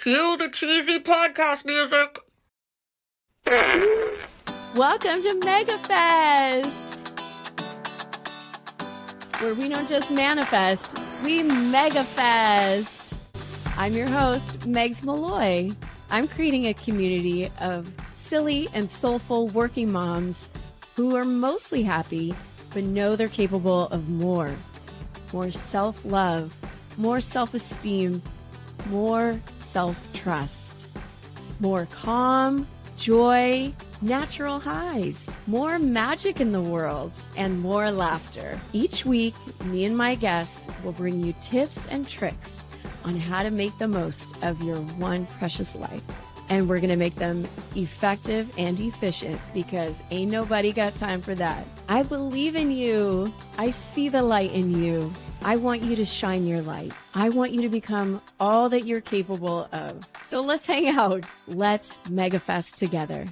Cue the cheesy podcast music. Welcome to MegaFest, where we don't just manifest, we MegaFest. I'm your host, Megs Malloy. I'm creating a community of silly and soulful working moms who are mostly happy, but know they're capable of more. More self love, more self esteem, more self trust, more calm, joy, natural highs, more magic in the world, and more laughter. Each week, me and my guests will bring you tips and tricks on how to make the most of your one precious life. And we're going to make them effective and efficient because ain't nobody got time for that. I believe in you. I see the light in you. I want you to shine your light. I want you to become all that you're capable of. So let's hang out. Let's megafest together.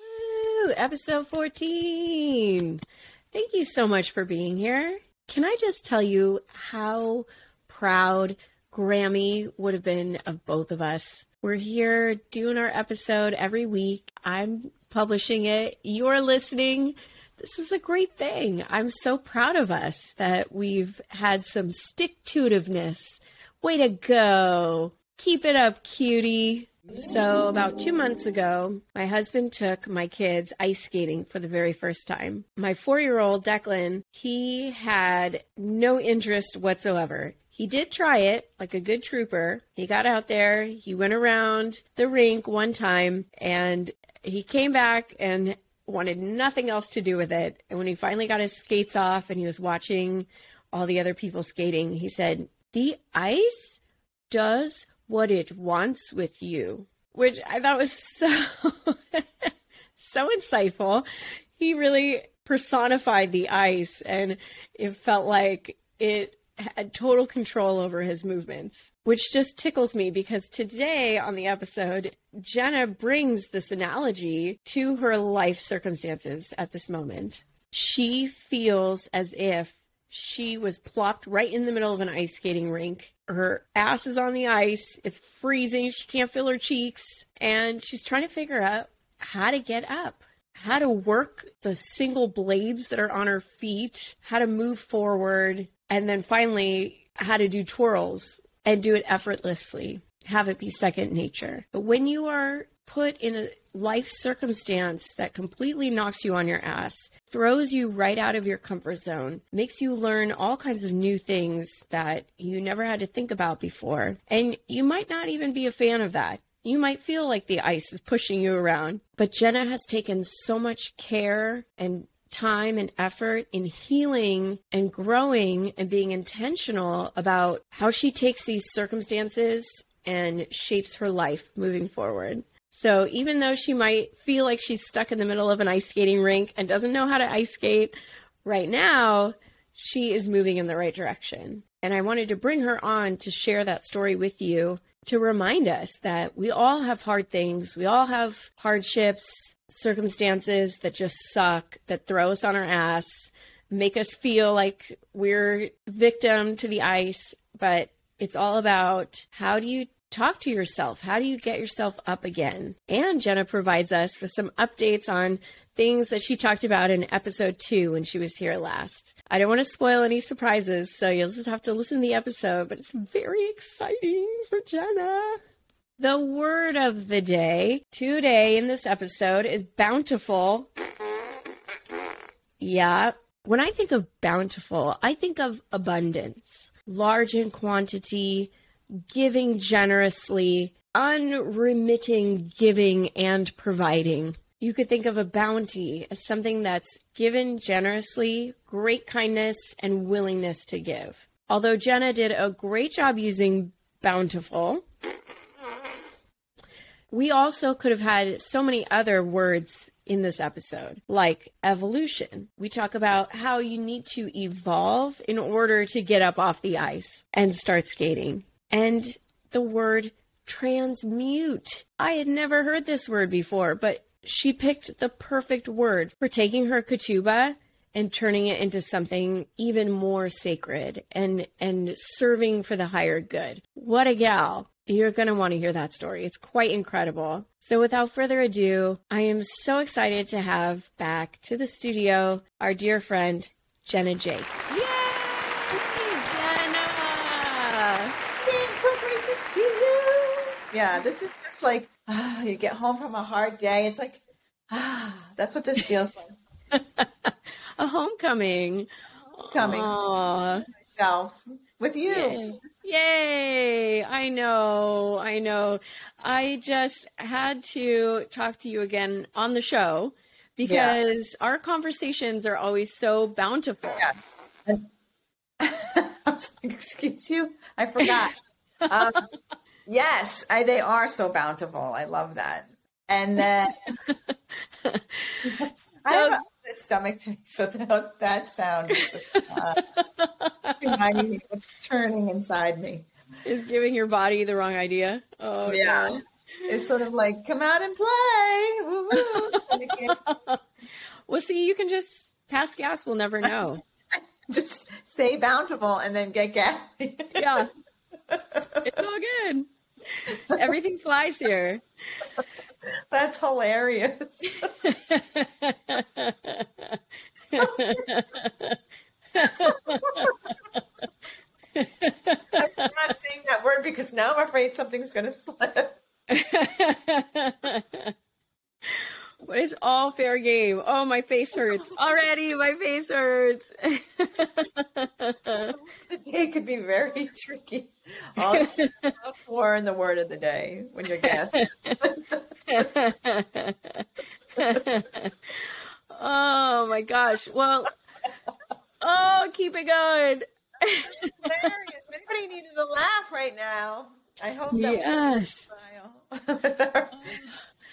Woo, episode 14. Thank you so much for being here. Can I just tell you how proud Grammy would have been of both of us? We're here doing our episode every week. I'm publishing it. You're listening this is a great thing. I'm so proud of us that we've had some stick to itiveness. Way to go. Keep it up, cutie. So, about two months ago, my husband took my kids ice skating for the very first time. My four year old Declan, he had no interest whatsoever. He did try it like a good trooper. He got out there, he went around the rink one time, and he came back and wanted nothing else to do with it. And when he finally got his skates off and he was watching all the other people skating, he said, The ice does what it wants with you, which I thought was so, so insightful. He really personified the ice and it felt like it had total control over his movements, which just tickles me because today on the episode, Jena brings this analogy to her life circumstances at this moment. She feels as if she was plopped right in the middle of an ice skating rink. Her ass is on the ice, it's freezing, she can't feel her cheeks, and she's trying to figure out how to get up how to work the single blades that are on her feet, how to move forward, and then finally, how to do twirls and do it effortlessly, have it be second nature. But when you are put in a life circumstance that completely knocks you on your ass, throws you right out of your comfort zone, makes you learn all kinds of new things that you never had to think about before. And you might not even be a fan of that. You might feel like the ice is pushing you around, but Jena has taken so much care and time and effort in healing and growing and being intentional about how she takes these circumstances and shapes her life moving forward. So even though she might feel like she's stuck in the middle of an ice skating rink and doesn't know how to ice skate right now, she is moving in the right direction. And I wanted to bring her on to share that story with you to remind us that we all have hard things, we all have hardships, circumstances that just suck, that throw us on our ass, make us feel like we're victim to the ice, but it's all about how do you talk to yourself? How do you get yourself up again? And Jena provides us with some updates on things that she talked about in episode two when she was here last. I don't want to spoil any surprises, so you'll just have to listen to the episode, but it's very exciting for Jena. The word of the day today in this episode is bountiful. Yeah. When I think of bountiful, I think of abundance, large in quantity, giving generously, unremitting giving and providing. You could think of a bounty as something that's given generously, great kindness, and willingness to give. Although Jena did a great job using bountiful, we also could have had so many other words in this episode, like evolution. We talk about how you need to evolve in order to get up off the ice and start skating. And the word transmute. I had never heard this word before, but she picked the perfect word for taking her ketubah and turning it into something even more sacred and and serving for the higher good. What a gal. You're going to want to hear that story. It's quite incredible. So, without further ado, I am so excited to have back to the studio our dear friend, Jena Jake. Yay! Jena! It's so great to see you. Yeah, this is just like ah, you get home from a hard day. It's like ah, that's what this feels like. A homecoming. Coming Aw. myself with you. Yay. Yay! I know, I know. I just had to talk to you again on the show because our conversations are always so bountiful. Yes. And I was like, excuse you, I forgot. um, yes, I, they are so bountiful. I love that. And then I have a stomach to me, so that, that sound is just uh, reminding me what's churning inside me. Is giving your body the wrong idea. Oh, Yeah. no. It's sort of like, come out and play. Well, see, you can just pass gas. We'll never know. just say bountiful and then get gas. Yeah. It's all good. Everything flies here. That's hilarious. I'm not saying that word because now I'm afraid something's going to slip. It's all fair game. Oh, my face hurts already. My face hurts. The day could be very tricky. All four in the word of the day when you're guessing. oh my gosh. Well, oh, keep it going. hilarious. If anybody needed a laugh right now, I hope that Yes.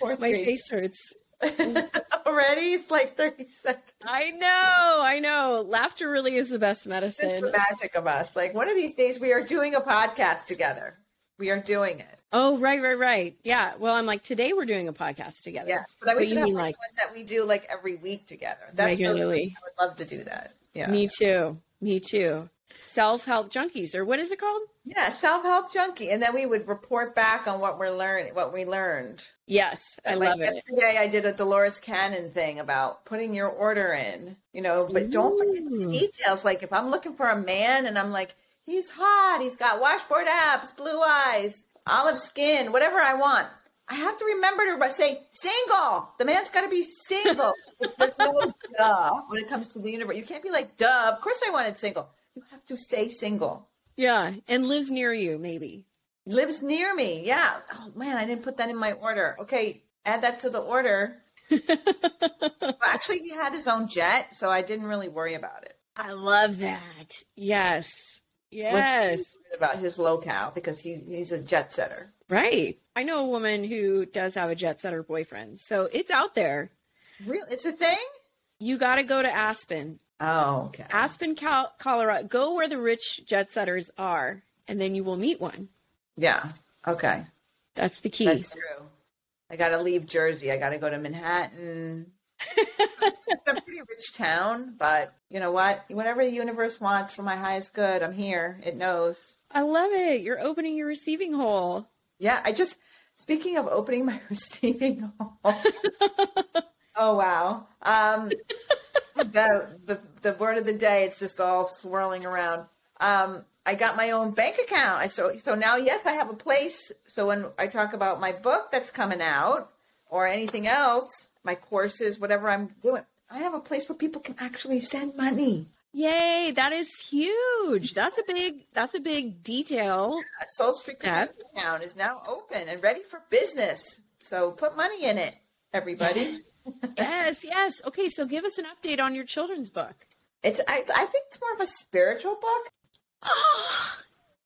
My face hurts. Already? It's like 30 seconds. I know. I know. Laughter really is the best It's medicine. the magic of us. Like one of these days, we are doing a podcast together. We are doing it. Oh, right, right, right. Yeah. Well, I'm like, today we're doing a podcast together. Yes, but I wish you we have mean, like, like- one that we do like every week together. That's really, Regularly. I would love to do that. Yeah, Me too. Me too. Self help junkies, or what is it called? yeah, self help junkie, and then we would report back on what we're learning, what we learned. Yes, I like love it. yesterday, I did a Dolores Cannon thing about putting your order in, you know, but don't forget the mm. details. Like if I'm looking for a man and I'm like, he's hot, he's got washboard abs, blue eyes, olive skin, whatever I want. I have to remember to say single. The man's got to be single. There's no duh when it comes to the universe. You can't be like duh. Of course I wanted single. You have to stay single. Yeah, and lives near you, maybe. Lives near me. Yeah. Oh man, I didn't put that in my order. Okay, add that to the order. Well, actually, he had his own jet, so I didn't really worry about it. I love that. Yes. Yes. About his locale because he, he's a jet setter. Right. I know a woman who does have a jet setter boyfriend. So it's out there. Real, it's a thing. You got to go to Aspen. Oh, okay. Aspen, Cal- Colorado. Go where the rich jet setters are, and then you will meet one. Yeah. Okay. That's the key. That's true. I got to leave Jersey. I got to go to Manhattan. it's a pretty rich town, but you know what? Whatever the universe wants for my highest good, I'm here. It knows. I love it. You're opening your receiving hole. Yeah, I just speaking of opening my receiving hole. oh wow. Um the, the the word of the day, it's just all swirling around. Um I got my own bank account. I so so now yes, I have a place. So when I talk about my book that's coming out or anything else, my courses, whatever I'm doing, I have a place where people can actually send money. Yay, that is huge. That's a big that's a big detail. A Soul Street bank account is now open and ready for business. So put money in it, everybody. yes, yes. Yes. Okay, so give us an update on your children's book. It's I, I think it's more of a spiritual book.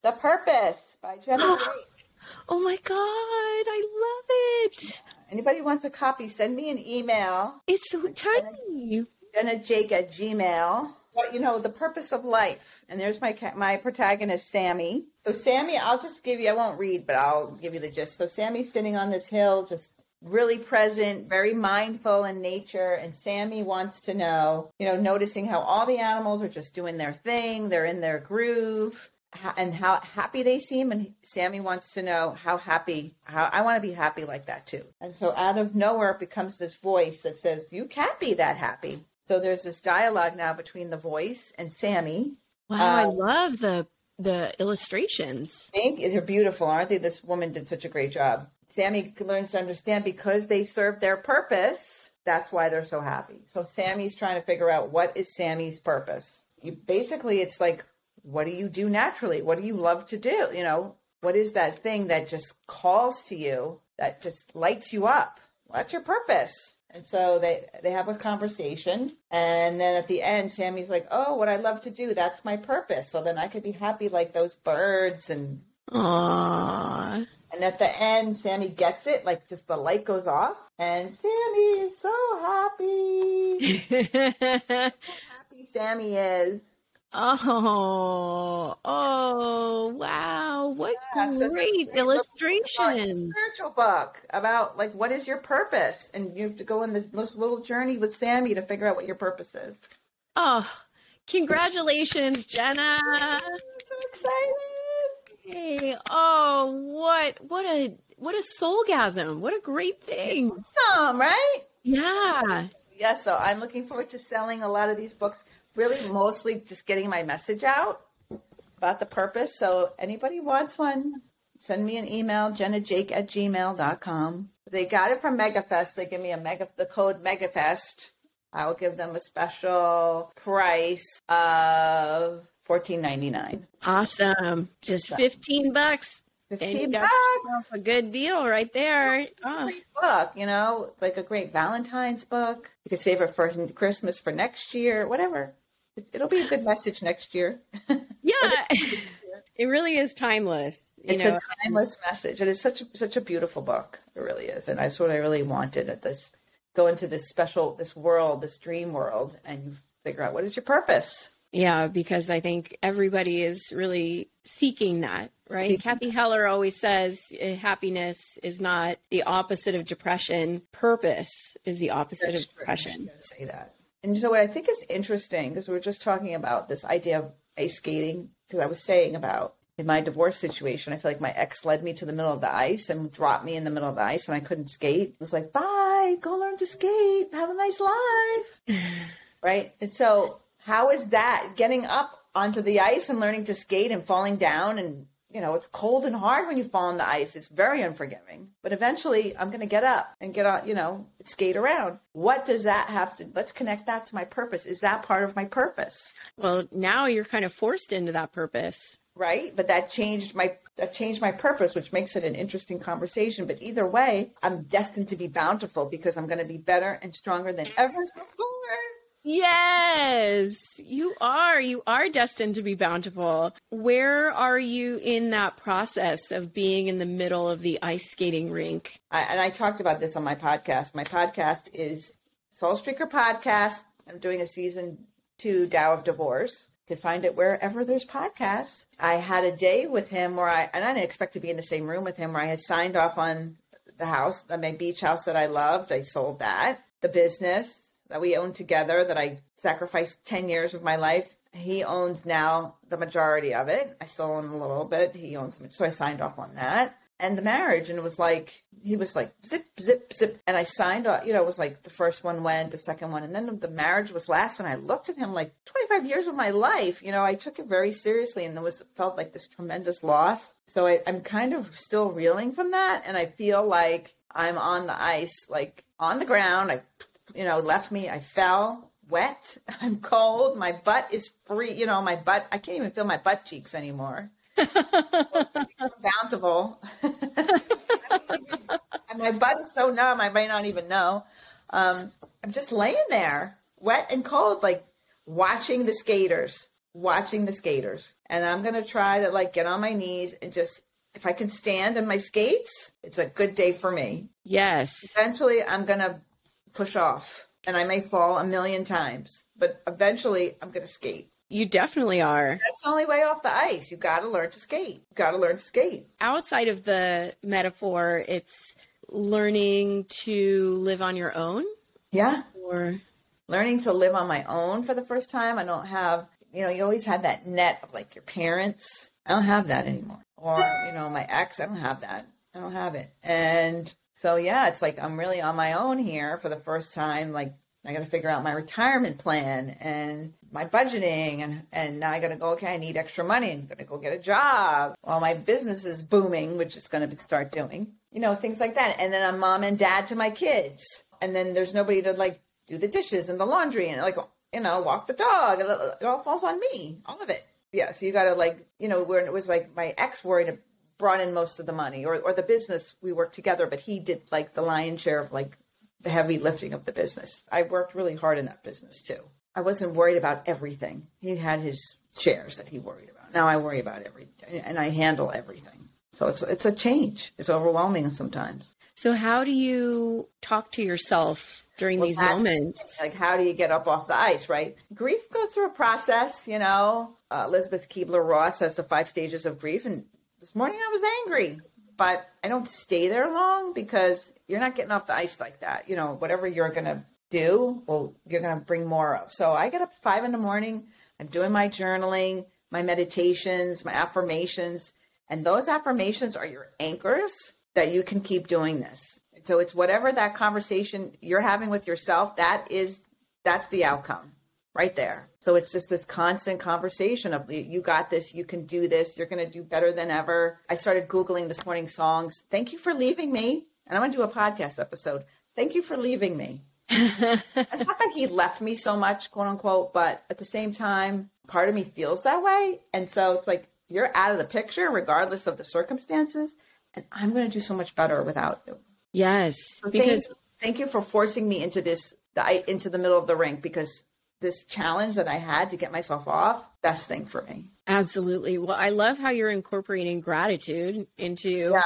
The Purpose by Jena Jake. Oh my god, I love it. Anybody wants a copy, send me an email. It's so tiny. Jena Jake at Gmail. But you know, the purpose of life. And there's my my protagonist, Sammy. So Sammy, I'll just give you, I won't read, but I'll give you the gist. So Sammy's sitting on this hill, just really present, very mindful in nature. And Sammy wants to know, you know, noticing how all the animals are just doing their thing. They're in their groove. and how happy they seem. And Sammy wants to know how happy, how I want to be happy like that too. And so out of nowhere, it becomes this voice that says, You can't be that happy. So there's this dialogue now between the voice and Sammy. Wow, I Uh, love the the illustrations. Thank you. They're beautiful, aren't they? This woman did such a great job. Sammy learns to understand because they serve their purpose. That's why they're so happy. So Sammy's trying to figure out what is Sammy's purpose. You basically, it's like, what do you do naturally? What do you love to do? You know, what is that thing that just calls to you that just lights you up? Well, that's your purpose. And so they they have a conversation, and then at the end, Sammy's like, "Oh, what I love to do, that's my purpose. So then I could be happy like those birds." And Aww. And at the end, Sammy gets it, like just the light goes off, and Sammy is so happy. happy Sammy is. oh, oh, wow. What Yeah, great great little book. It's a illustrations. spiritual book about like what is your purpose, and you have to go on this little journey with Sammy to figure out what your purpose is. Oh, congratulations, Jena. I'm so excited. Hey, oh, what, what a, what a soulgasm. What a great thing. Some, right? Yeah. Yes, so I'm looking forward to selling a lot of these books. Really, mostly just getting my message out about the purpose. So, anybody wants one, send me an email, jennajake at gmail.com. They got it from MegaFest. They give me a mega the code MegaFest. I'll give them a special price of fourteen ninety nine. Awesome. Just 15 bucks. Fifteen bucks. A good deal right there. Oh, great book, you know, like a great Valentine's book. You could save it for Christmas for next year, whatever. It- It'll be a good message next year. yeah. it really is timeless. It's know, a timeless message. It is such a, such a beautiful book. It really is, and that's what I really wanted at this. Go into this special, this world, this dream world, and you figure out what is your purpose. Yeah, because I think everybody is really seeking that, right? Seeking Cathy Heller always says uh, happiness is not the opposite of depression. Purpose is the opposite That's of depression. Say that. And so, what I think is interesting because we were just talking about this idea of ice skating. Because I was saying about in my divorce situation, I feel like my ex led me to the middle of the ice and dropped me in the middle of the ice, and I couldn't skate. It was like, bye, go learn to skate, have a nice life, right? And so, how is that getting up onto the ice and learning to skate and falling down and you know, it's cold and hard when you fall on the ice. It's very unforgiving. But eventually I'm going to get up and get on, you know, skate around. What does that have to, let's connect that to my purpose. Is that part of my purpose? Well, now you're kind of forced into that purpose. Right. But that changed my, that changed my purpose, which makes it an interesting conversation. But either way, I'm destined to be bountiful because I'm going to be better and stronger than ever before. Yes, you are. You are destined to be bountiful. Where are you in that process of being in the middle of the ice skating rink? I, and I talked about this on my podcast. My podcast is Soul Streaker Podcast. I'm doing a season two Tao of Divorce. You can find it wherever there's podcasts. I had a day with him where I, and I didn't expect to be in the same room with him, where I had signed off on the house, my beach house that I loved. I sold that. The business that we owned together that I sacrificed 10 years of my life. He owns now the majority of it. I still own a little bit. He owns, so I signed off on that and the marriage and it was like he was like zip zip zip and i signed off you know it was like the first one went the second one and then the marriage was last and i looked at him like 25 years of my life you know i took it very seriously and there was felt like this tremendous loss so I, i'm kind of still reeling from that and i feel like i'm on the ice like on the ground i you know left me i fell wet i'm cold my butt is free you know my butt i can't even feel my butt cheeks anymore bountiful. and my butt is so numb, I might not even know. Um, I'm just laying there, wet and cold, like watching the skaters, watching the skaters. And I'm going to try to like get on my knees and just, if I can stand in my skates, it's a good day for me. Yes. Eventually, I'm going to push off and I may fall a million times, but eventually I'm going to skate. You definitely are. That's the only way off the ice. You got to learn to skate. Got to learn to skate. Outside of the metaphor, it's learning to live on your own Yeah. or Learning to live on my own for the first time. I don't have, you know, you always had that net of like your parents. I don't have that anymore. Or, you know, my ex, I don't have that. I don't have it. And so, yeah, it's like I'm really on my own here for the first time. Like, I got to figure out my retirement plan and my budgeting, and and now I got to go. Okay, I need extra money. I'm going to go get a job while my business is booming, which it's going to start doing. You know, things like that. And then I'm mom and dad to my kids, and then there's nobody to like do the dishes and the laundry and like you know walk the dog. It all falls on me, all of it. Yeah, so you got to like you know where it was like my ex worried brought in most of the money or, or the business we worked together but he did like the lion's share of like the heavy lifting of the business. I worked really hard in that business too. I wasn't worried about everything. He had his shares that he worried about. Now I worry about everything and I handle everything. So it's it's a change. It's overwhelming sometimes. So how do you talk to yourself during well, these moments? Like how do you get up off the ice, right? Grief goes through a process, you know. Uh, Elizabeth Kubler Ross has the five stages of grief and this morning I was angry, but I don't stay there long because you're not getting off the ice like that. You know, whatever you're going to do, well, you're going to bring more of. So I get up five in the morning. I'm doing my journaling, my meditations, my affirmations. And those affirmations are your anchors that you can keep doing this. So it's whatever that conversation you're having with yourself, that is, that's the outcome right there. So it's just this constant conversation of you got this, you can do this, you're going to do better than ever. I started Googling this morning songs. Thank you for leaving me and I'm going to do a podcast episode. Thank you for leaving me. it's not that he left me so much, quote unquote, but at the same time, part of me feels that way. And so it's like, you're out of the picture, regardless of the circumstances. And I'm going to do so much better without you. Yes. So because thank, thank you for forcing me into this, the, into the middle of the rink because this challenge that I had to get myself off, best thing for me. Absolutely. Well, I love how you're incorporating gratitude into yeah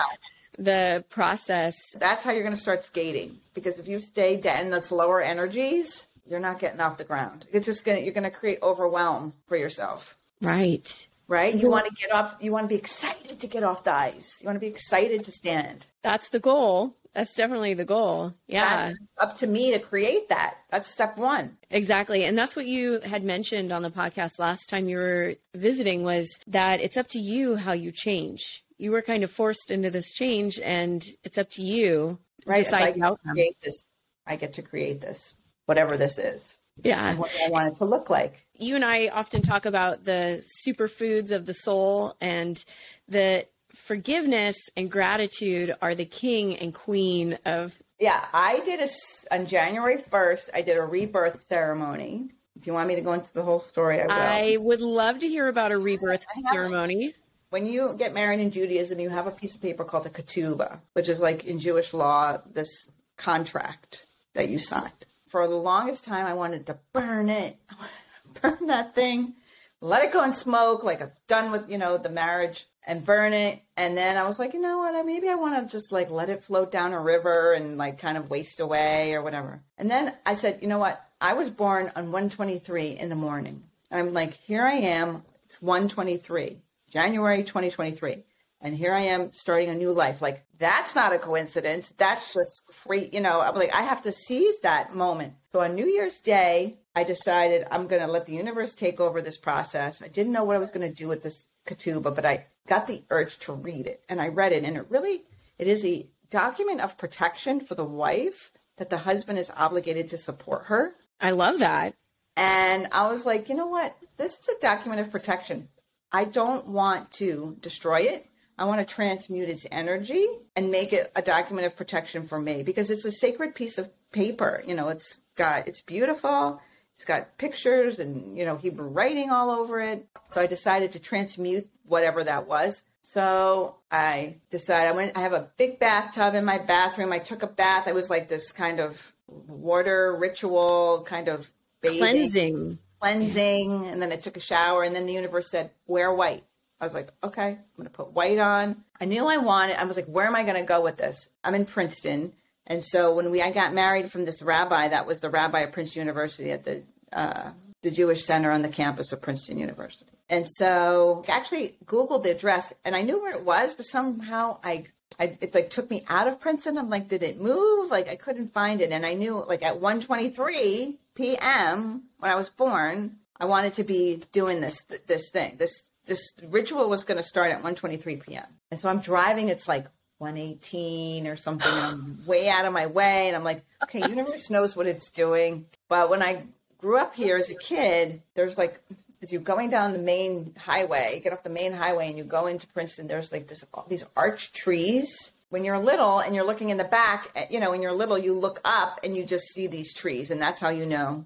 the process. That's how you're going to start skating because if you stay dead in the lower energies, you're not getting off the ground. It's just going to, you're going to create overwhelm for yourself. Right. Right. You mm-hmm. want to get up, you want to be excited to get off the ice. You want to be excited to stand. That's the goal. That's definitely the goal. Yeah. That's up to me to create that. That's step one. Exactly. And that's what you had mentioned on the podcast last time you were visiting was that it's up to you how you change you were kind of forced into this change and it's up to you right decide the outcome. Create this, I get to create this, whatever this is. Yeah. what I want it to look like. You and I often talk about the superfoods of the soul and that forgiveness and gratitude are the king and queen of. Yeah. I did a, on January 1st, I did a rebirth ceremony. If you want me to go into the whole story, I will. I would love to hear about a rebirth ceremony when you get married in Judaism, you have a piece of paper called the ketubah, which is like in Jewish law, this contract that you signed. For the longest time, I wanted to burn it, burn that thing, let it go and smoke, like I'm done with, you know, the marriage and burn it. And then I was like, you know what? Maybe I want to just like let it float down a river and like kind of waste away or whatever. And then I said, you know what? I was born on 123 in the morning. I'm like, here I am. It's 123 January 2023. And here I am starting a new life. Like, that's not a coincidence. That's just great. You know, I'm like, I have to seize that moment. So on New Year's Day, I decided I'm going to let the universe take over this process. I didn't know what I was going to do with this ketubah, but I got the urge to read it. And I read it. And it really, it is a document of protection for the wife that the husband is obligated to support her. I love that. And I was like, you know what? This is a document of protection. I don't want to destroy it. I want to transmute its energy and make it a document of protection for me because it's a sacred piece of paper. You know, it's got, it's beautiful. It's got pictures and, you know, Hebrew writing all over it. So I decided to transmute whatever that was. So I decided I went, I have a big bathtub in my bathroom. I took a bath. I was like this kind of water ritual, kind of bathing. cleansing cleansing and then I took a shower and then the universe said, wear white. I was like, okay, I'm going to put white on. I knew I wanted, I was like, where am I going to go with this? I'm in Princeton. And so when we, I got married from this rabbi, that was the rabbi of Princeton University at the, uh, the Jewish Center on the campus of Princeton University. And so I actually Googled the address and I knew where it was, but somehow I, I, it like took me out of Princeton. I'm like, did it move? Like I couldn't find it. And I knew like at 1:23 p.m. when I was born, I wanted to be doing this this thing. This this ritual was going to start at 1:23 p.m. And so I'm driving. It's like 118 or something. I'm way out of my way, and I'm like, okay, universe knows what it's doing. But when I grew up here as a kid, there's like as you're going down the main highway, you get off the main highway and you go into Princeton, there's like this these arch trees. When you're little and you're looking in the back, eh, you know, when you're little, you look up and you just see these trees, and that's how you know.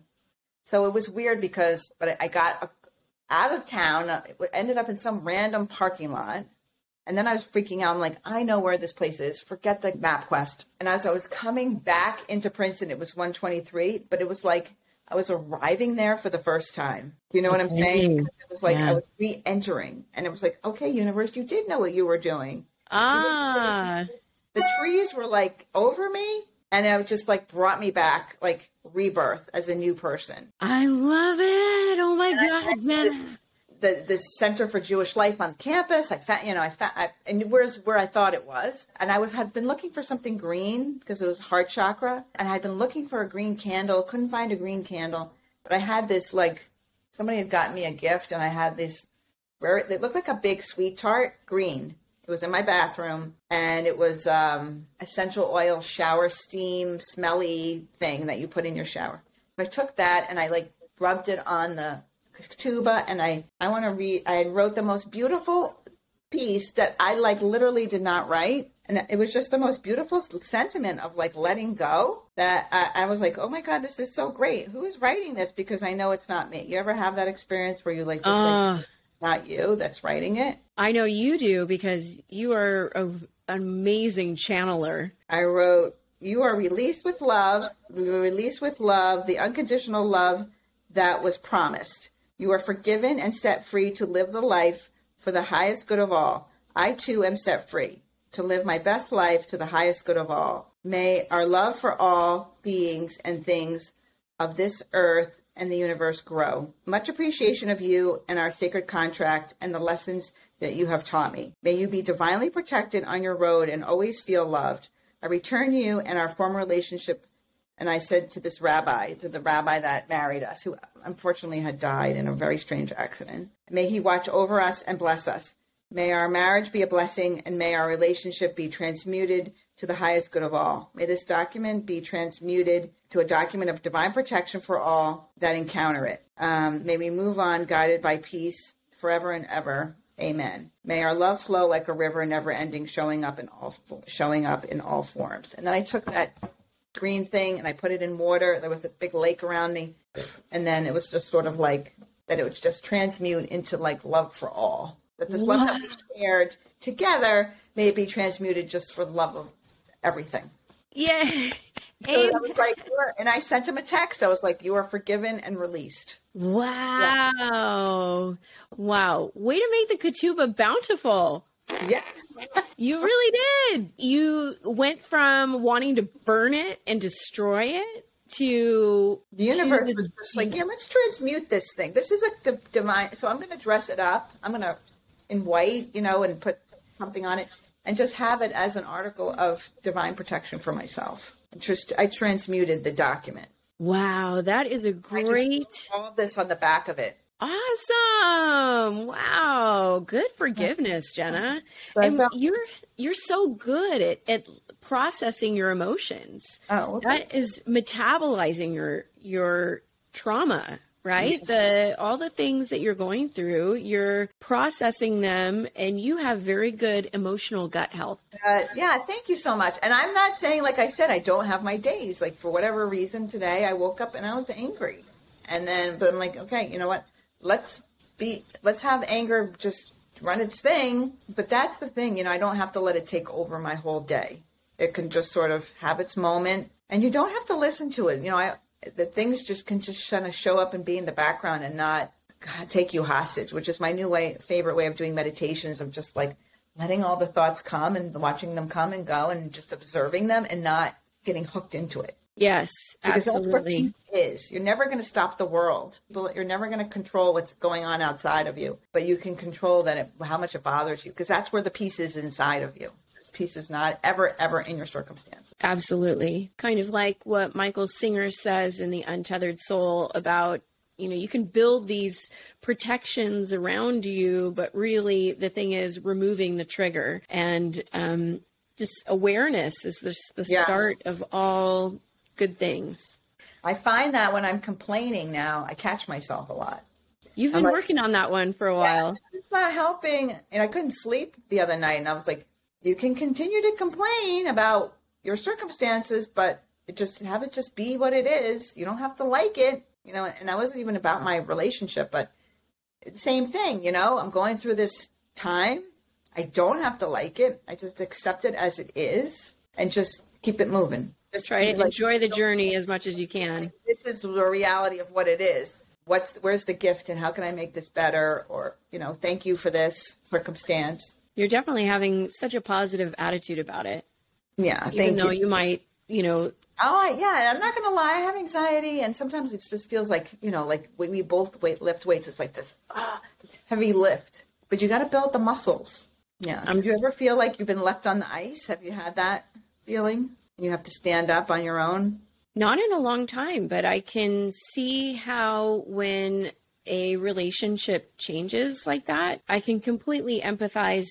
So it was weird because, but I got out of town, uh, ended up in some random parking lot. And then I was freaking out. I'm like, I know where this place is. Forget the map quest. And as I was coming back into Princeton, it was 123, but it was like I was arriving there for the first time. Do you know what I'm saying? It was like yeah. I was re-entering, and it was like, okay, universe, you did know what you were doing. Ah, the trees were like over me, and it just like brought me back, like rebirth as a new person. I love it. Oh my and god, the the Center for Jewish Life on campus. I found, you know, I found, I, and where's where I thought it was, and I was had been looking for something green because it was heart chakra, and I had been looking for a green candle, couldn't find a green candle, but I had this like somebody had gotten me a gift, and I had this where it looked like a big sweet tart, green. It was in my bathroom, and it was um, essential oil shower steam smelly thing that you put in your shower. I took that and I like rubbed it on the tuba and I I want to read I wrote the most beautiful piece that I like literally did not write. And it was just the most beautiful sentiment of like letting go that I, I was like oh my god this is so great. Who is writing this? Because I know it's not me. You ever have that experience where you like just uh, like, not you that's writing it? I know you do because you are a, an amazing channeler. I wrote you are released with love we were released with love the unconditional love that was promised you are forgiven and set free to live the life for the highest good of all. I too am set free to live my best life to the highest good of all. May our love for all beings and things of this earth and the universe grow. Much appreciation of you and our sacred contract and the lessons that you have taught me. May you be divinely protected on your road and always feel loved. I return you and our former relationship and I said to this rabbi, to the rabbi that married us, who unfortunately had died in a very strange accident, may he watch over us and bless us. May our marriage be a blessing and may our relationship be transmuted to the highest good of all. May this document be transmuted to a document of divine protection for all that encounter it. Um, may we move on guided by peace forever and ever. Amen. May our love flow like a river, never ending, showing up in all showing up in all forms. And then I took that green thing and I put it in water. There was a big lake around me. And then it was just sort of like that it would just transmute into like love for all. That this what? love that we shared together may be transmuted just for the love of everything. Yeah. So I was like, and I sent him a text. I was like, "You are forgiven and released." Wow! Yeah. Wow! Way to make the ketubah bountiful. Yes. you really did. You went from wanting to burn it and destroy it to the universe to, was just like, yeah, let's transmute this thing. This is a divine. So I'm going to dress it up. I'm going to in white, you know, and put something on it, and just have it as an article of divine protection for myself. Just I transmuted the document. Wow, that is a great. all this on the back of it. Awesome. Wow. Good forgiveness, Jena. And you're you're so good at, at processing your emotions. Oh, okay. That is metabolizing your your trauma, right? Yes. The all the things that you're going through, you're processing them and you have very good emotional gut health. Uh, yeah, thank you so much. And I'm not saying like I said I don't have my days. Like for whatever reason today I woke up and I was angry. And then but I'm like, okay, you know what? Let's be let's have anger just run its thing. But that's the thing you know i don't have to let it take over my whole day. It can just sort of have its moment. And you don't have to listen to it. You know i the things just can just kind of show up and be in the background and not take you hostage which is my new way favorite way of doing meditations of just like letting all the thoughts come and watching them come and go and just observing them and not getting hooked into it Yes, because absolutely. is. You're never going to stop the world. You're never going to control what's going on outside of you, but you can control that it, how much it bothers you because that's where the peace is inside of you. This peace is not ever, ever in your circumstance. Absolutely. Kind of like what Michael Singer says in The Untethered Soul about you know, you can build these protections around you, but really the thing is removing the trigger and um, just awareness is the, the Yeah. start of all good things. I find that when I'm complaining now, I catch myself a lot. You've been like- working on that one for a while. It's not helping. And I couldn't sleep the other night. And I was like, you can continue to complain about your circumstances, but it just have it just be what it is. You don't have to like it. You know, and I wasn't even about my relationship, but same thing, you know, I'm going through this time. I don't have to like it. I just accept it as it is and just keep it moving. Just Try to like, enjoy the journey as much as you can. this is the reality of what it is. What's where's the gift and how can I make this better? Or you know, thank you for this circumstance. You're definitely having such a positive attitude about it, Yeah, even thank though you. you might, you know, Oh, I- yeah. I'm not gonna lie. I have anxiety, and sometimes it just feels like you know, like when we both weight lift weights. It's like this, ah, this heavy lift. But you got to build the muscles. Yeah. Um, Did you ever feel like you've been left on the ice? Have you had that feeling? You have to stand up on your own. Not in a long time, but I can see how when a relationship changes like that, I can completely empathize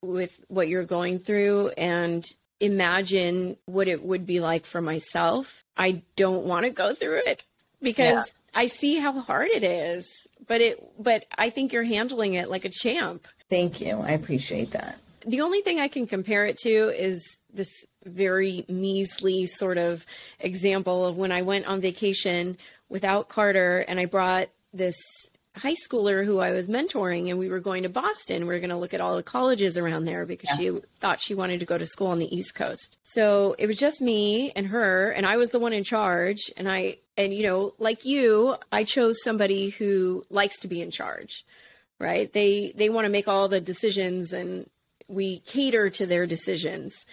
with what you're going through and imagine what it would be like for myself. I don't want to go through it because Yeah. I see how hard it is. But it but I think you're handling it like a champ. Thank you. I appreciate that. The only thing I can compare it to is this very measly sort of example of when I went on vacation without Carter and I brought this high schooler who I was mentoring and we were going to Boston. We were going to look at all the colleges around there because she thought she wanted to go to school on the East Coast. So it was just me and her and I was the one in charge and I and you know, like you, I chose somebody who likes to be in charge right they they want to make all the decisions and we cater to their decisions.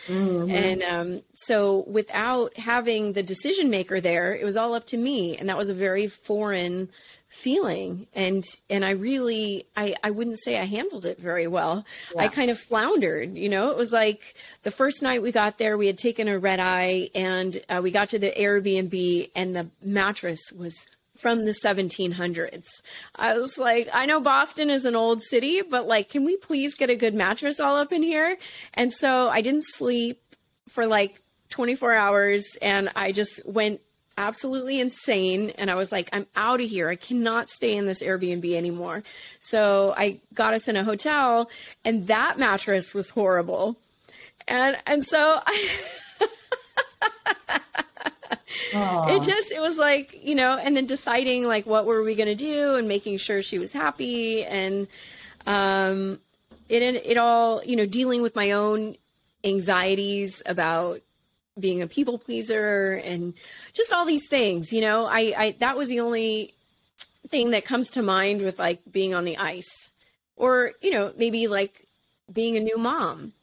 And um, so without having the decision maker there it was all up to me. And that was a very foreign feeling. And and i really i i wouldn't say i handled it very well. I kind of floundered you know? It was like the first night we got there we had taken a red eye and uh, we got to the airbnb and the mattress was from the 1700s. I was like, I know Boston is an old city, but like, can we please get a good mattress all up in here? And so I didn't sleep for like 24 hours and I just went absolutely insane. And I was like, I'm out of here. I cannot stay in this Airbnb anymore. So I got us in a hotel and that mattress was horrible. And, and so I, it just it was like you know and then deciding like what were we going to do and making sure she was happy and um it it all you know dealing with my own anxieties about being a people pleaser and just all these things you know? I i that was the only thing that comes to mind with like being on the ice or you know maybe like being a new mom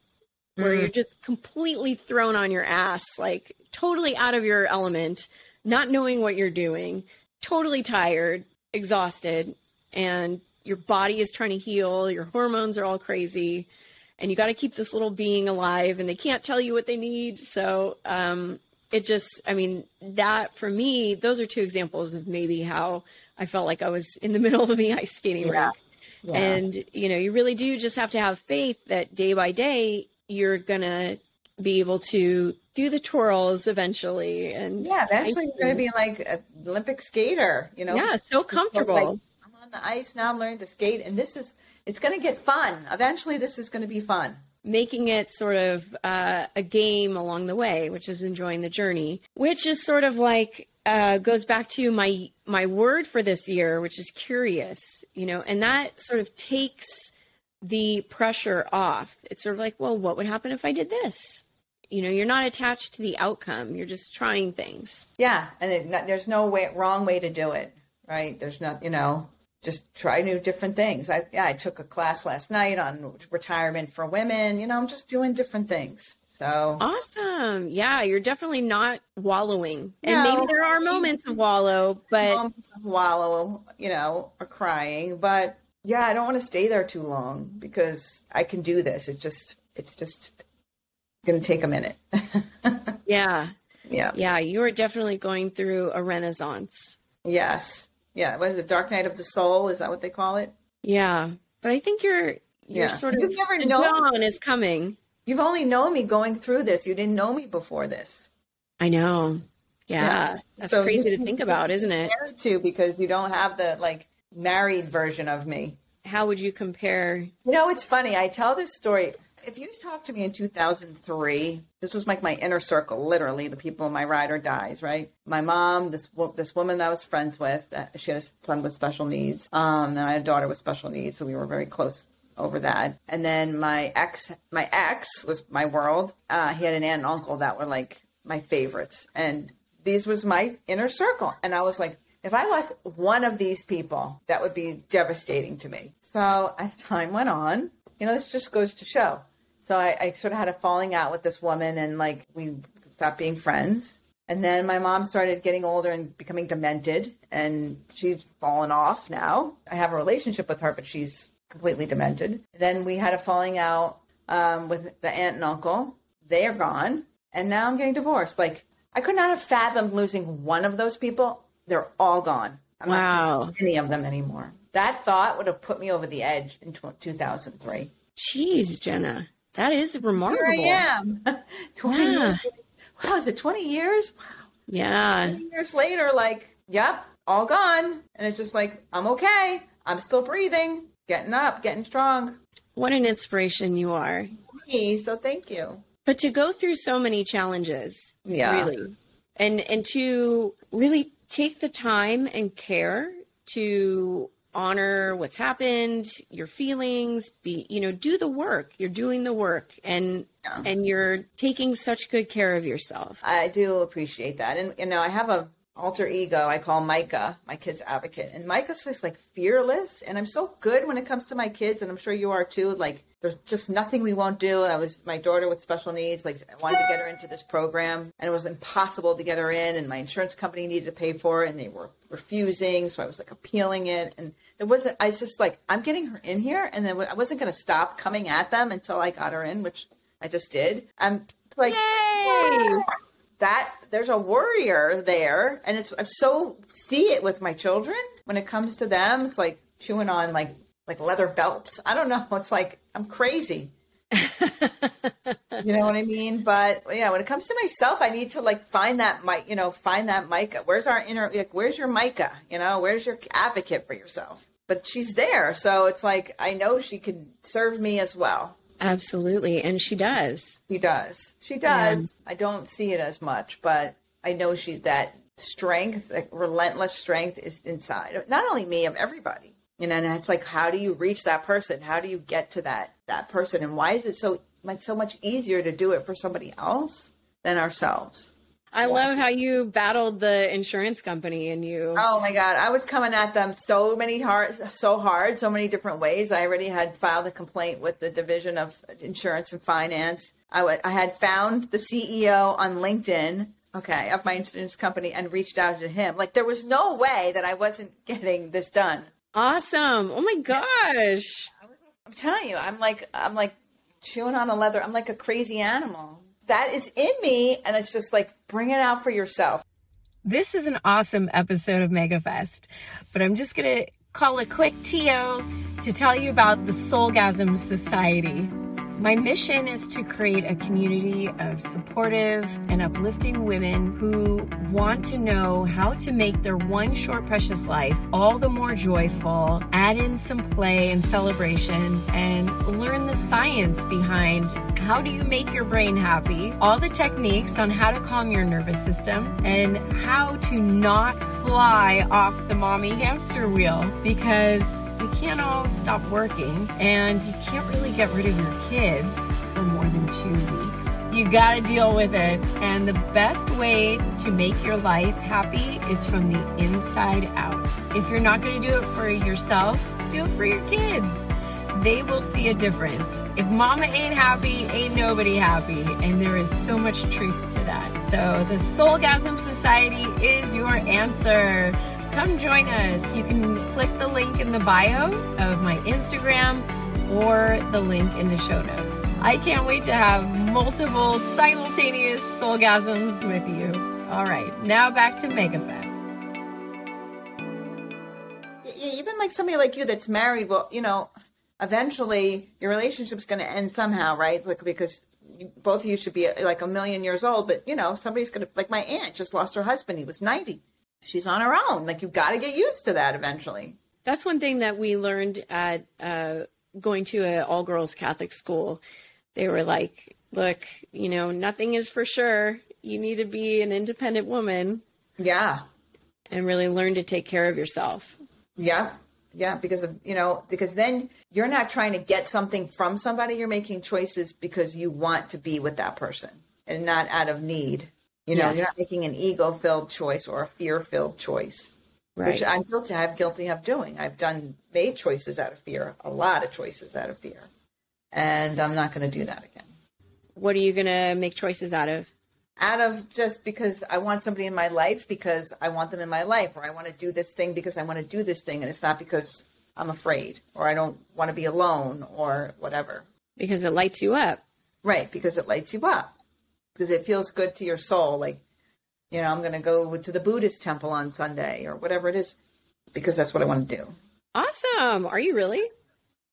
where you're just completely thrown on your ass, like totally out of your element, not knowing what you're doing, totally tired, exhausted, and your body is trying to heal, your hormones are all crazy, and you got to keep this little being alive, and they can't tell you what they need. So, um, it just, I mean, that for me, those are two examples of maybe how I felt like I was in the middle of the ice skating Yeah. rink. And, you know, you really do just have to have faith that day by day, you're going to be able to do the twirls eventually. And Yeah, eventually you're going to be like an Olympic skater, you know? yeah, so comfortable. Like, I'm on the ice now, I'm learning to skate, and this is, it's going to get fun. Eventually, this is going to be fun. making it sort of uh, a game along the way, which is enjoying the journey, which is sort of like uh, goes back to my my word for this year, which is curious, you know, and that sort of takes the pressure off. It's sort of like, well, what would happen if I did this? You know, you're not attached to the outcome. You're just trying things. Yeah, and it, there's no way, wrong way to do it, right? There's not, you know, just try new different things. I yeah, I took a class last night on retirement for women. You know, I'm just doing different things. So Awesome. Yeah, you're definitely not wallowing. And No. maybe there are moments of wallow, but moments of wallow, you know, or crying, but yeah, I don't want to stay there too long because I can do this. It just, it's just going to take a minute. yeah, yeah. yeah, you are definitely going through a renaissance. Yes. Yeah, what is it? Dark Night of the Soul? Is that what they call it? Yeah, but I think you're you're Yeah. sort You've of never known- dawn is coming. You've only known me going through this. You didn't know me before this. I know. Yeah, Yeah. that's So crazy to think about, isn't it? To because you don't have the like married version of me. How would you compare? You know, it's funny. I tell this story. If you talked to me in 2003, this was like my inner circle, literally the people in my ride or dies, right? My mom, this this woman that I was friends with, that she had a son with special needs, um, and I had a daughter with special needs, so we were very close over that. And then my ex, my ex was my world. Uh, he had an aunt and uncle that were like my favorites, and these was my inner circle. And I was like, if I lost one of these people, that would be devastating to me. So as time went on, you know, this just goes to show. So I, I sort of had a falling out with this woman, and like we stopped being friends. And then my mom started getting older and becoming demented, and she's fallen off now. I have a relationship with her, but she's completely demented. Then we had a falling out um, with the aunt and uncle. They are gone, and now I'm getting divorced. Like I could not have fathomed losing one of those people. They're all gone. I'm Wow. any of them anymore. That thought would have put me over the edge in 2003. Jeez, Jena, that is Here remarkable. I am. 20 Yeah. years. Wow, is it 20 years? Wow. Yeah, 20 years later, like, yep, all gone. And it's just like, I'm okay. I'm still breathing, getting up, getting strong. what an inspiration you are. Me, So thank you. But to go through so many challenges, Yeah. really, and and to really take the time and care to honor what's happened, your feelings, be you know, do the work. You're doing the work, and Yeah. and you're taking such good care of yourself. I do appreciate that. And, you know, I have a alter ego I call Micah, my kid's advocate. And Micah's just like fearless. And I'm so good when it comes to my kids. And I'm sure you are too. Like, there's just nothing we won't do. I was my daughter with special needs. Like, I wanted to get her into this program, and it was impossible to get her in. And my insurance company needed to pay for it, and they were refusing. So I was like appealing it. And it wasn't, I was just like, I'm getting her in here. And then I wasn't going to stop coming at them until I got her in, which I just did. I'm like, Yay! that there's a warrior there and it's I'm so see it with my children when it comes to them it's like chewing on like like leather belts. I don't know. It's like i'm crazy. You know what i mean? But yeah when it comes to myself i need to like find that mic you know find that micah where's our inner like where's your micah you know where's your advocate for yourself? But she's there. So it's like i know she could serve me as well. Absolutely, and she does. She does. She does. I don't see it as much, but I know she that strength, like relentless strength, is inside of not only me, of everybody. You know, and it's like, how do you reach that person? How do you get to that that person? And why is it so like so much easier to do it for somebody else than ourselves? I love how you battled the insurance company and you. Oh my God. I was coming at them so many hard, so hard, so many different ways. I already had filed a complaint with the Division of Insurance and Finance. I I had found the CEO on LinkedIn, okay, of my insurance company and reached out to him. Like there was no way that I wasn't getting this done. Awesome. Oh my gosh. I'm telling you, I'm like, I'm like chewing on a leather. I'm like a crazy animal. That is in me. And it's just like, bring it out for yourself. This is an awesome episode of MegaFest, but I'm just going to call a quick TO to tell you about the Soulgasm Society. My mission is to create a community of supportive and uplifting women who want to know how to make their one short precious life all the more joyful, add in some play and celebration, and learn the science behind how do you make your brain happy, all the techniques on how to calm your nervous system, and how to not fly off the mommy hamster wheel because you can't all stop working and you can't really get rid of your kids for more than two weeks. You gotta deal with it. And the best way to make your life happy is from the inside out. If you're not gonna do it for yourself, do it for your kids. They will see a difference. If mama ain't happy, ain't nobody happy. And there is so much truth to that. So the Soulgasm Society is your answer. Come join us. You can click the link in the bio of my Instagram or the link in the show notes. I can't wait to have multiple simultaneous soulgasms with you. All right, now back to MegaFest. Even like somebody like you that's married. Well, you know, eventually your relationship's going to end somehow, right? Like because both of you should be like a million years old, but you know, somebody's going to like my aunt just lost her husband. He was 90. She's on her own. Like you've got to get used to that eventually. That's one thing that we learned at uh, going to an all girls Catholic school. They were like, look, you know, nothing is for sure. You need to be an independent woman. Yeah. And really learn to take care of yourself. Yeah. Yeah. Because of, you know, because then you're not trying to get something from somebody. You're making choices because you want to be with that person and not out of need. You know, yes. you're not making an ego filled choice or a fear filled choice. Right. Which I'm guilty. I'm guilty of doing. I've done made choices out of fear, a lot of choices out of fear, and I'm not going to do that again. What are you going to make choices out of? Out of just because I want somebody in my life because I want them in my life, or I want to do this thing because I want to do this thing, and it's not because I'm afraid or I don't want to be alone or whatever. Because it lights you up. Right, because it lights you up. Because it feels good to your soul. Like you know, I'm going to go to the Buddhist temple on Sunday or whatever it is because that's what I want to do. Awesome. Are you really?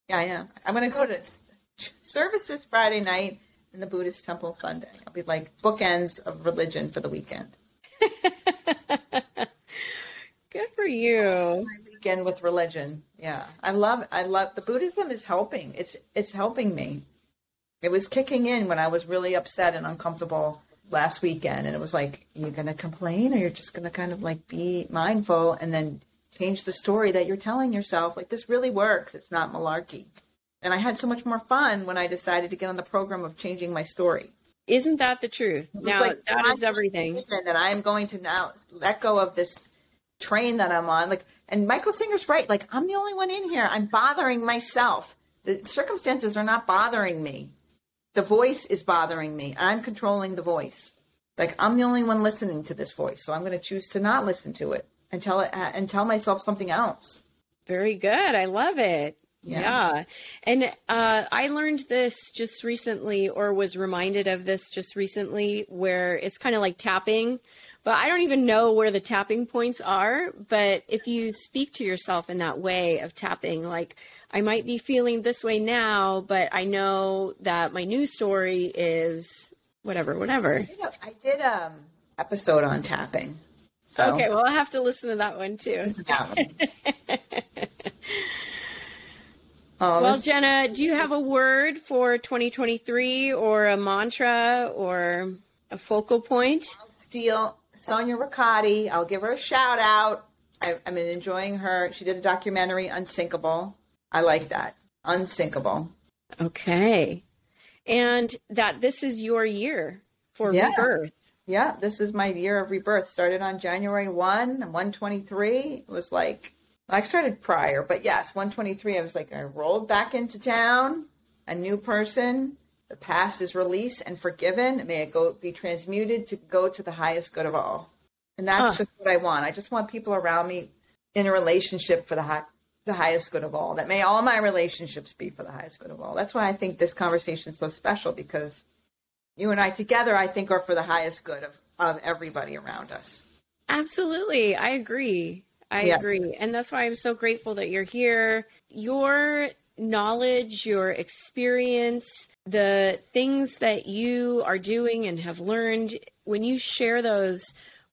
Yeah, I am. I'm going to go to services Friday night in the Buddhist temple Sunday. I'll be like bookends of religion for the weekend. Good for you. weekend with religion. Yeah. I love I love the Buddhism is helping. It's it's helping me. It was kicking in when I was really upset and uncomfortable last weekend and it was like you're going to complain or you're just going to kind of like be mindful and then change the story that you're telling yourself? Like this really works. It's not malarkey. And i had so much more fun when i decided to get on the program of changing my story. Isn't that the truth? Now like, that is everything. that i'm going to now let go of this train that i'm on. Like and michael singer's right. Like i'm the only one in here. I'm bothering myself. The circumstances are not bothering me the voice is bothering me. I'm controlling the voice. Like I'm the only one listening to this voice, so I'm going to choose to not listen to it and tell it and tell myself something else. Very good. I love it. Yeah. yeah. And uh, I learned this just recently, or was reminded of this just recently, where it's kind of like tapping, but I don't even know where the tapping points are. But if you speak to yourself in that way of tapping, like, I might be feeling this way now, but I know that my new story is whatever, whatever. I did, a, I did um episode on tapping. So. Okay, well, I'll have to listen to that one too. oh, well, this... Jena, do you have a word for 2023 or a mantra or a focal point? Steal Sonia Ricotti. I'll give her a shout out. I, have been enjoying her. She did a documentary, Unsinkable. I like that. Unsinkable. Okay. And that this is your year for yeah. rebirth. Yeah, this is my year of rebirth. Started on January 1, 123. It was like, I started prior, but yes, 123. I was like, I rolled back into town, a new person. The past is released and forgiven. May it go be transmuted to go to the highest good of all. And that's huh. just what I want. I just want people around me in a relationship for the high, the highest good of all. That may all my relationships be for the highest good of all. That's why I think this conversation is so special because you and I together, I think, are for the highest good of, of everybody around us. Absolutely. I agree. I yeah. agree. And that's why I'm so grateful that you're here. Your knowledge, your experience, the things that you are doing and have learned, when you share those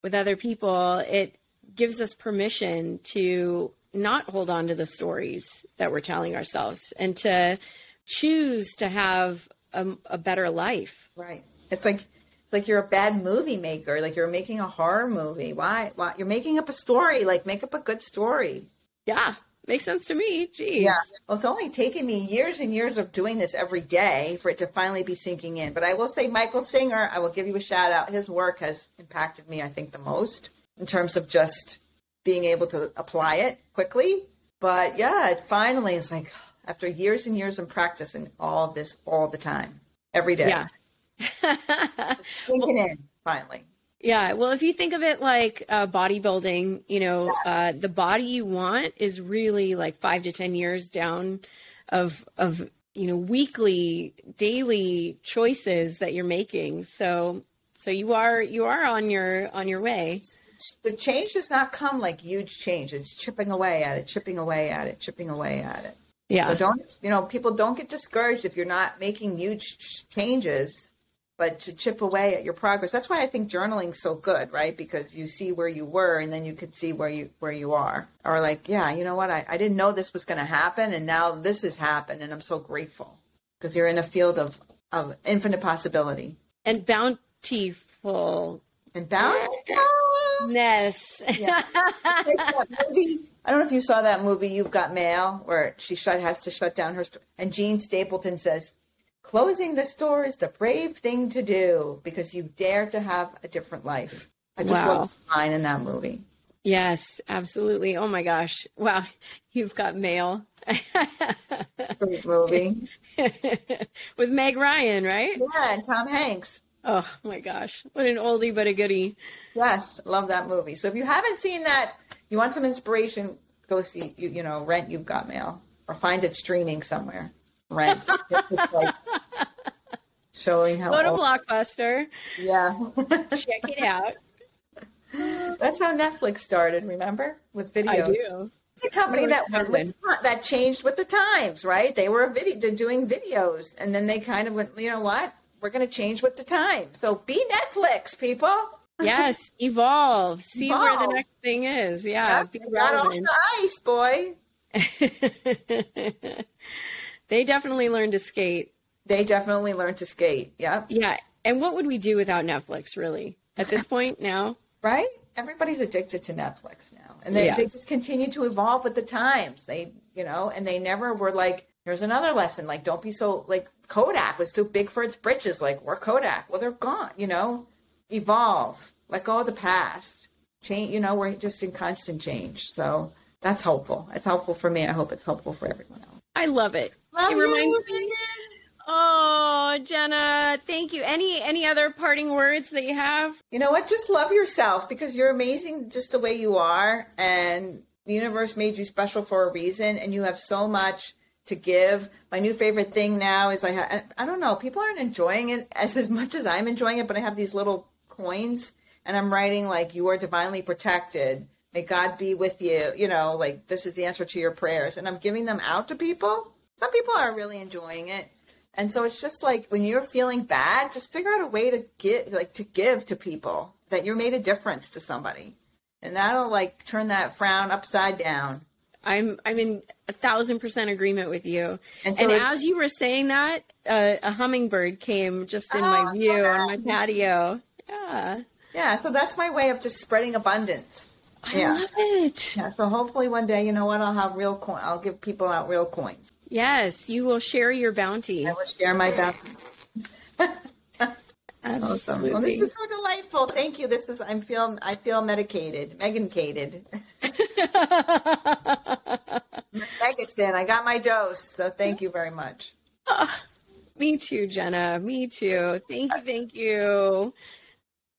with other people, it gives us permission to not hold on to the stories that we're telling ourselves and to choose to have a, a better life. Right. It's like it's like you're a bad movie maker. Like you're making a horror movie. Why? Why? You're making up a story. Like make up a good story. Yeah. Makes sense to me. Geez. Yeah. Well, it's only taken me years and years of doing this every day for it to finally be sinking in. But I will say, Michael Singer, I will give you a shout out. His work has impacted me, I think, the most in terms of just being able to apply it quickly. But yeah, it finally is like after years and years of practicing all of this all the time, every day. Yeah. sinking in finally. Yeah. Well, if you think of it like uh, bodybuilding, you know, yeah. uh, the body you want is really like five to 10 years down of, of, you know, weekly, daily choices that you're making. So, so you are, you are on your, on your way the change does not come like huge change. It's chipping away at it, chipping away at it, chipping away at it. Yeah. So don't you know people don't get discouraged if you're not making huge changes, but to chip away at your progress. That's why I think journaling's so good, right? Because you see where you were, and then you could see where you where you are. Or like, yeah, you know what? I, I didn't know this was going to happen, and now this has happened, and I'm so grateful because you're in a field of of infinite possibility and bountiful and bounce. Ness. Yeah. movie, I don't know if you saw that movie, You've Got Mail, where she shut, has to shut down her store. And Jean Stapleton says, Closing the store is the brave thing to do because you dare to have a different life. I just Wow. love the line in that movie. Yes, absolutely. Oh my gosh. Wow. You've got mail. Great movie. With Meg Ryan, right? yeah, and Tom Hanks. Oh my gosh. What an oldie but a goodie. Yes, love that movie. So if you haven't seen that, you want some inspiration, go see you you know, rent You've Got Mail or find it streaming somewhere. Rent. It's like showing how Go to old- Blockbuster. yeah. Check it out. That's how Netflix started, remember? With videos. I do. It's a company that went that changed with the times, right? They were a video they're doing videos and then they kind of went, you know what? We're going to change with the times. So be Netflix, people. Yes, evolve. See where the next thing is. Yeah. Yep, be got off the ice, boy. they definitely learned to skate. They definitely learned to skate. Yep. Yeah. And what would we do without Netflix, really? At this point now? Right? Everybody's addicted to Netflix now. And they, Yeah. they just continue to evolve with the times. They, you know, and they never were like, here's another lesson. Like, don't be so, like, Kodak was too big for its britches. Like, we're Kodak. Well, they're gone, you know? Evolve. Let go of the past. Change, you know, we're just in constant change. So that's hopeful. It's helpful for me. I hope it's helpful for everyone else. I love it. Love it you, me. Oh, Jena, thank you. Any any other parting words that you have? You know what? Just love yourself because you're amazing just the way you are. And the universe made you special for a reason. And you have so much to give. My new favorite thing now is I, I don't know, people aren't enjoying it as, as much as I'm enjoying it, but I have these little coins and I'm writing like, you are divinely protected. May God be with you. You know, like this is the answer to your prayers. And I'm giving them out to people. Some people are really enjoying it. And so it's just like when you're feeling bad, just figure out a way to give, like to give to people that you made a difference to somebody, and that'll like turn that frown upside down. I'm I'm in a thousand percent agreement with you. And And, so it's- as you were saying that, uh, a hummingbird came just in Oh, my so view on my patio. Yeah, Yeah, so that's my way of just spreading abundance. I Yeah. love it. Yeah, so hopefully one day, you know what, I'll have real coin. I'll give people out real coins. Yes, you will share your bounty. I will share my bounty. Awesome. Well, this is so delightful. Thank you. This is I'm feel I feel medicated, Megan-cated. Megastin, I got my dose. So thank you very much. Ah, me too, Jena. Me too. Thank you. Thank you.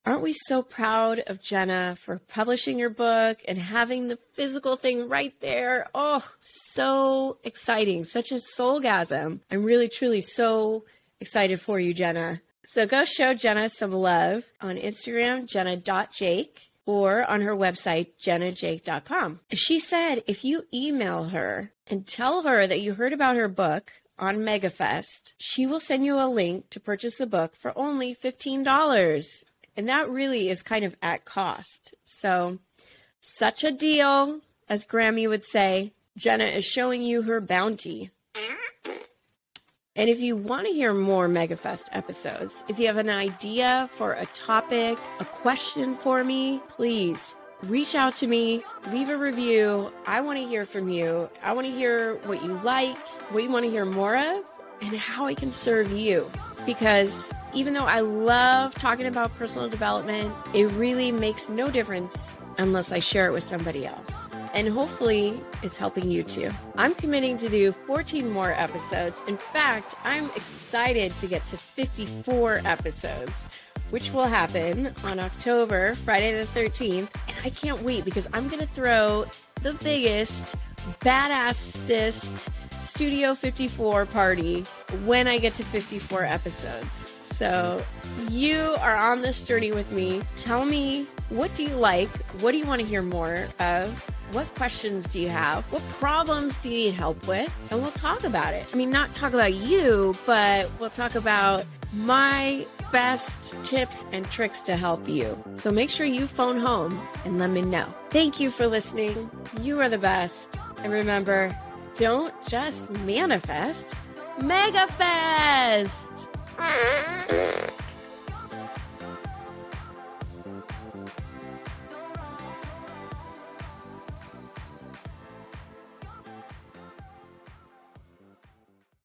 Aren't we so proud of Jena for publishing your book and having the physical thing right there? Oh, so exciting. Such a soulgasm. I'm really, truly so excited for you, Jena. So go show Jena some love on Instagram, jena.jake, or on her website, jenajake.com. She said if you email her and tell her that you heard about her book on MegaFest, she will send you a link to purchase the book for only $15. And that really is kind of at cost. So, such a deal, as Grammy would say. Jena is showing you her bounty. And if you want to hear more MegaFest episodes, if you have an idea for a topic, a question for me, please reach out to me, leave a review. I want to hear from you. I want to hear what you like, what you want to hear more of, and how I can serve you. Because even though I love talking about personal development, it really makes no difference unless I share it with somebody else. And hopefully, it's helping you too. I'm committing to do 14 more episodes. In fact, I'm excited to get to 54 episodes, which will happen on October, Friday the 13th. And I can't wait because I'm going to throw the biggest, badassest Studio 54 party when I get to 54 episodes. So you are on this journey with me. Tell me what do you like? What do you want to hear more of? What questions do you have? What problems do you need help with? And we'll talk about it. I mean, not talk about you, but we'll talk about my best tips and tricks to help you. So make sure you phone home and let me know. Thank you for listening. You are the best. And remember, don't just manifest, mega fest.